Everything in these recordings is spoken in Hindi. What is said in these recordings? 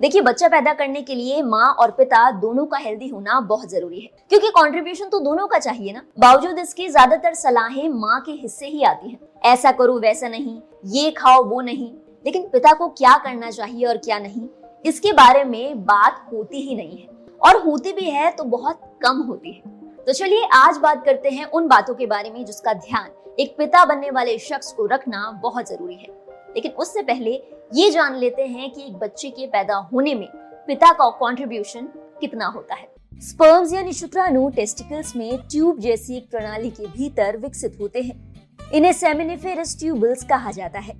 देखिए, बच्चा पैदा करने के लिए माँ और पिता दोनों का हेल्दी होना बहुत ज़रूरी है। क्योंकि कंट्रीब्यूशन तो दोनों का चाहिए ना। बावजूद इसके ज़्यादातर सलाहें माँ के हिस्से ही आती हैं। ऐसा करो, वैसा नहीं। ये खाओ, वो नहीं। लेकिन पिता को क्या करना चाहिए और क्या नहीं, इसके बारे में बात होती ही नहीं है। और होती भी है तो बहुत कम होती है। तो चलिए, आज बात करते हैं उन बातों के बारे में जिसका ध्यान एक पिता बनने वाले शख्स को रखना बहुत ज़रूरी है। लेकिन उससे पहले ये जान लेते हैं कि एक बच्चे के पैदा होने में पिता का कंट्रीब्यूशन कितना होता है। स्पर्म्स यानी शुक्राणु टेस्टिकल्स में ट्यूब जैसी एक प्रणाली के भीतर विकसित होते हैं। इन्हें सेमिनिफेरस ट्यूबल्स कहा जाता है।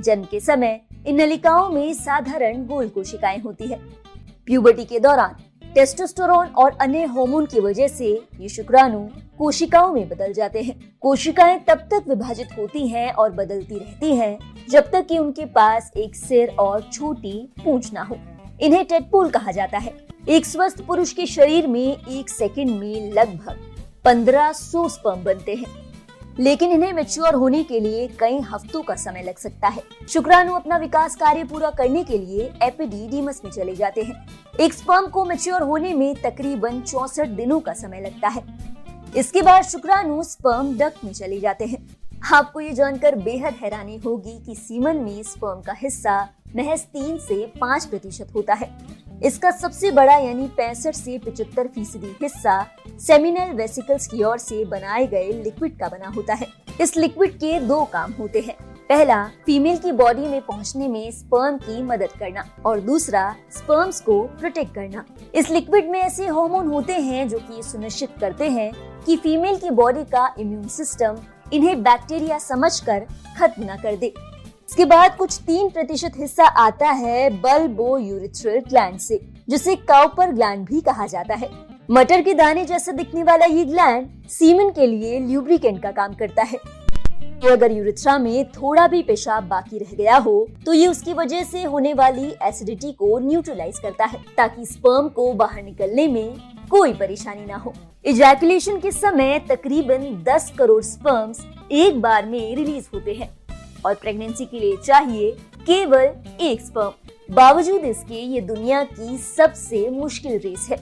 जन्म के समय इन नलिकाओं में साधारण गोल कोशिकाएँ होती है। प्यूबर्टी के दौरान टेस्टोस्टेरोन और अन्य हार्मोन की वजह से ये शुक्राणु कोशिकाओं में बदल जाते हैं। कोशिकाएँ तब तक विभाजित होती हैं और बदलती रहती हैं, जब तक कि उनके पास एक सिर और छोटी पूंछ ना हो। इन्हें टेटपोल कहा जाता है। एक स्वस्थ पुरुष के शरीर में एक सेकंड में लगभग पंद्रह सौ स्पर्म बनते हैं। लेकिन इन्हें मेच्योर होने के लिए कई हफ्तों का समय लग सकता है। शुक्राणु अपना विकास कार्य पूरा करने के लिए एपिडीडीमस में चले जाते हैं। एक स्पर्म को मेच्योर होने में तकरीबन चौसठ दिनों का समय लगता है। इसके बाद शुक्राणु स्पर्म डक में चले जाते हैं। आपको ये जानकर बेहद हैरानी होगी कि सीमन में स्पर्म का हिस्सा महज तीन से पाँच प्रतिशत होता है। इसका सबसे बड़ा यानी पैंसठ से पिचहत्तर फ़ीसदी हिस्सा सेमिनल वेसिकल्स की ओर से बनाए गए लिक्विड का बना होता है। इस लिक्विड के दो काम होते हैं। पहला फीमेल की बॉडी में पहुँचने में स्पर्म की मदद करना और दूसरा स्पर्म्स को प्रोटेक्ट करना। इस लिक्विड में ऐसे हार्मोन होते हैं जो कि सुनिश्चित करते हैं कि फीमेल की बॉडी का इम्यून सिस्टम इन्हें बैक्टीरिया समझकर खत्म न कर दे। इसके बाद कुछ तीन प्रतिशत हिस्सा आता है बल्बो यूरिथ्रल ग्लैंड से, जिसे काउपर ग्लैंड भी कहा जाता है। मटर के दाने जैसे दिखने वाला ये ग्लैंड सीमन के लिए ल्यूब्रिकेंट का काम करता है। तो अगर यूरिथ्रा में थोड़ा भी पेशाब बाकी रह गया हो तो ये उसकी वजह से होने वाली एसिडिटी को न्यूट्रलाइज करता है, ताकि स्पर्म को बाहर निकलने में कोई परेशानी ना हो। इजैकुलेशन के समय तकरीबन 10 करोड़ स्पर्म्स एक बार में रिलीज़ होते हैं। और प्रेगनेंसी के लिए चाहिए केवल एक स्पर्म बावजूद इसके ये दुनिया की सबसे मुश्किल रेस है।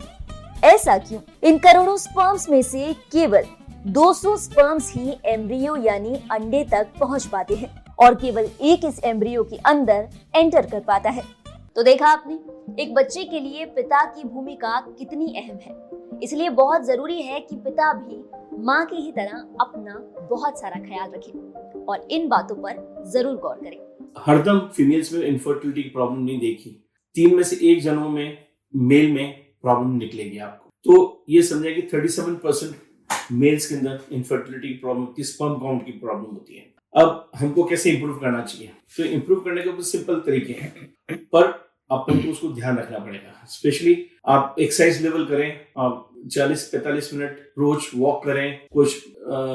ऐसा क्यों? इन करोड़ों स्पर्म्स में से केवल 200 स्पर्म्स ही एम्ब्रियो यानी अंडे तक पहुँच पाते हैं। और केवल एक इस एम्ब्रियो के अंदर एंटर कर पाता है। तो देखा आपने, एक बच्चे के लिए पिता की भूमिका कितनी अहम है। इसलिए बहुत ज़रूरी है कि पिता भी माँ की ही तरह अपना बहुत सारा ख्याल रखें और इन बातों पर ज़रूर गौर करें। हरदम फीमेल्स में इनफर्टिलिटी की प्रॉब्लम नहीं देखी। तीन में से एक जनों में मेल में प्रॉब्लम निकलेगी आपको। तो ये समझे कि 37 परसेंट मेल्स के अंदर इनफर्टिलिटी प्रॉब्लम की स्पर्म काउंट की प्रॉब्लम होती है। अब हमको कैसे इंप्रूव करना चाहिए? तो इंप्रूव करने के कुछ सिंपल तरीके हैं। पर अपन उसको ध्यान रखना पड़ेगा। स्पेशली आप एक्सरसाइज लेवल करें, आप चालीस पैंतालीस मिनट रोज वॉक करें, कुछ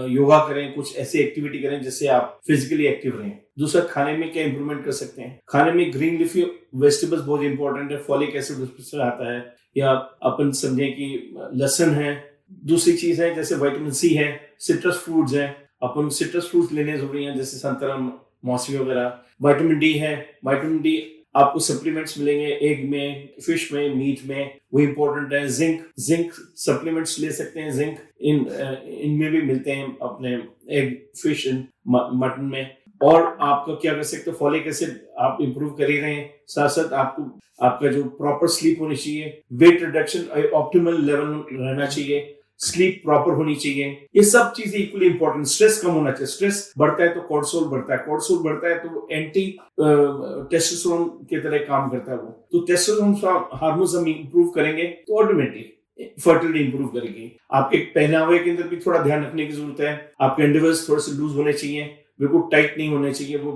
योगा करें, कुछ ऐसी एक्टिविटी करें जिससे आप फिजिकली एक्टिव रहें। दूसरा, खाने में क्या इंप्रूवमेंट कर सकते हैं? खाने में ग्रीन लिफी वेजिटेबल्स बहुत इंपॉर्टेंट है। फॉलिक एसिड आता है। या अपन समझें कि लसन है। दूसरी चीज़ है, जैसे वाइटामिन सी है सिट्रस फ्रूट्स है। अपन सिट्रस फ्रूट्स लेने ज़रूरी है, जैसे संतरा मौसमी वगैरह। वाइटामिन डी है। वाइटामिन डी आपको सप्लीमेंट्स मिलेंगे एग में फ़िश में मीट में। वो इंपॉर्टेंट है। जिंक जिंक सप्लीमेंट्स ले सकते हैं। जिंक इन इनमें भी मिलते हैं अपने एग फ़िश इन मटन में। और आपका क्या कर सकते हैं? फॉलिक एसिड आप इंप्रूव कर ही रहे हैं। साथ साथ आपको, आपका जो प्रॉपर स्लीप होनी चाहिए। वेट रिडक्शन ऑप्टिमल लेवल रहना चाहिए। स्लीप प्रॉपर होनी चाहिए। ये सब चीज़ें इक्वली इंपॉर्टेंट स्ट्रेस कम होना चाहिए। स्ट्रेस बढ़ता है तो कोर्टसोल बढ़ता है। कोर्टसोल बढ़ता है तो एंटी टेस्टोस्टेरोन की तरह काम करता है वो। तो टेस्टोस्टेरोन हार्मोन्स हम इंप्रूव करेंगे तो ऑटोमेटिक फर्टिलिटी इंप्रूव करेगी। आपके पहनावे के अंदर भी थोड़ा ध्यान रखने की ज़रूरत है। आपके अंडरवेयर्स थोड़े से लूज होने चाहिए। बिल्कुल टाइट नहीं होने चाहिए। वो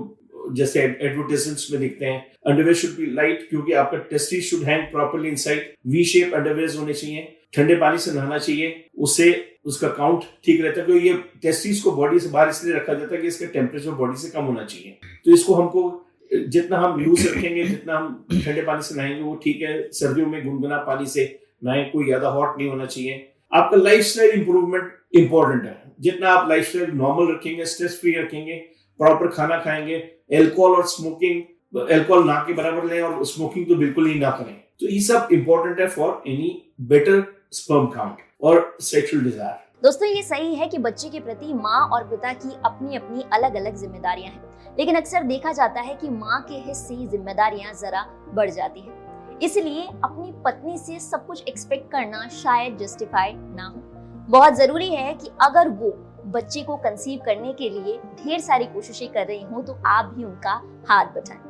जैसे एडवर्टाइजमेंट्स में दिखते हैं। अंडरवेयर शुड बी लाइट क्योंकि आपका testes should hang properly inside V shape underwear होने चाहिए। ठंडे पानी से नहाना चाहिए। उससे उसका काउंट ठीक रहता है। क्योंकि ये टेस्टिस को बॉडी से बाहर इसलिए रखा जाता है कि इसका टेम्परेचर बॉडी से कम होना चाहिए। तो इसको हमको, जितना हम लूज रखेंगे, जितना हम ठंडे पानी से नहाएँगे, वो ठीक है। सर्दियों में गुनगुना पानी से नहाए, कोई ज़्यादा हॉट नहीं होना चाहिए। आपका लाइफ स्टाइल इंप्रूवमेंट इंपॉर्टेंट है। जितना आप लाइफ स्टाइल नॉर्मल रखेंगे स्ट्रेस फ्री रखेंगे प्रॉपर खाना खाएँगे एल्कोहल और स्मोकिंग एल्कोहल ना के बराबर लें और स्मोकिंग तो बिल्कुल ही ना करें। तो ये सब इंपॉर्टेंट है for any better sperm count और सेक्सुअल डिज़ायर दोस्तों, ये सही है कि बच्चे के प्रति माँ और पिता की अपनी अपनी अलग अलग जिम्मेदारियाँ हैं। लेकिन अक्सर देखा जाता है कि माँ के हिस्से ही जिम्मेदारियाँ जरा बढ़ जाती है। इसलिए अपनी पत्नी से सब कुछ एक्सपेक्ट करना शायद जस्टिफाई ना हो। बहुत ज़रूरी है कि अगर वो बच्चे को कंसीव करने के लिए ढेर सारी कोशिशें कर रही हूँ तो आप भी उनका हाथ बटाएँ।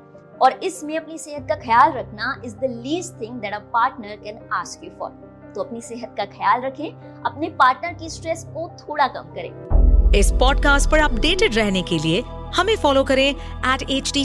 और इसमें अपनी सेहत का ख्याल रखना is the least thing that a partner can ask you for तो अपनी सेहत का ख्याल रखें, अपने पार्टनर की स्ट्रेस को थोड़ा कम करें। इस पॉडकास्ट पर अपडेटेड रहने के लिए हमें फॉलो करें एट एच डी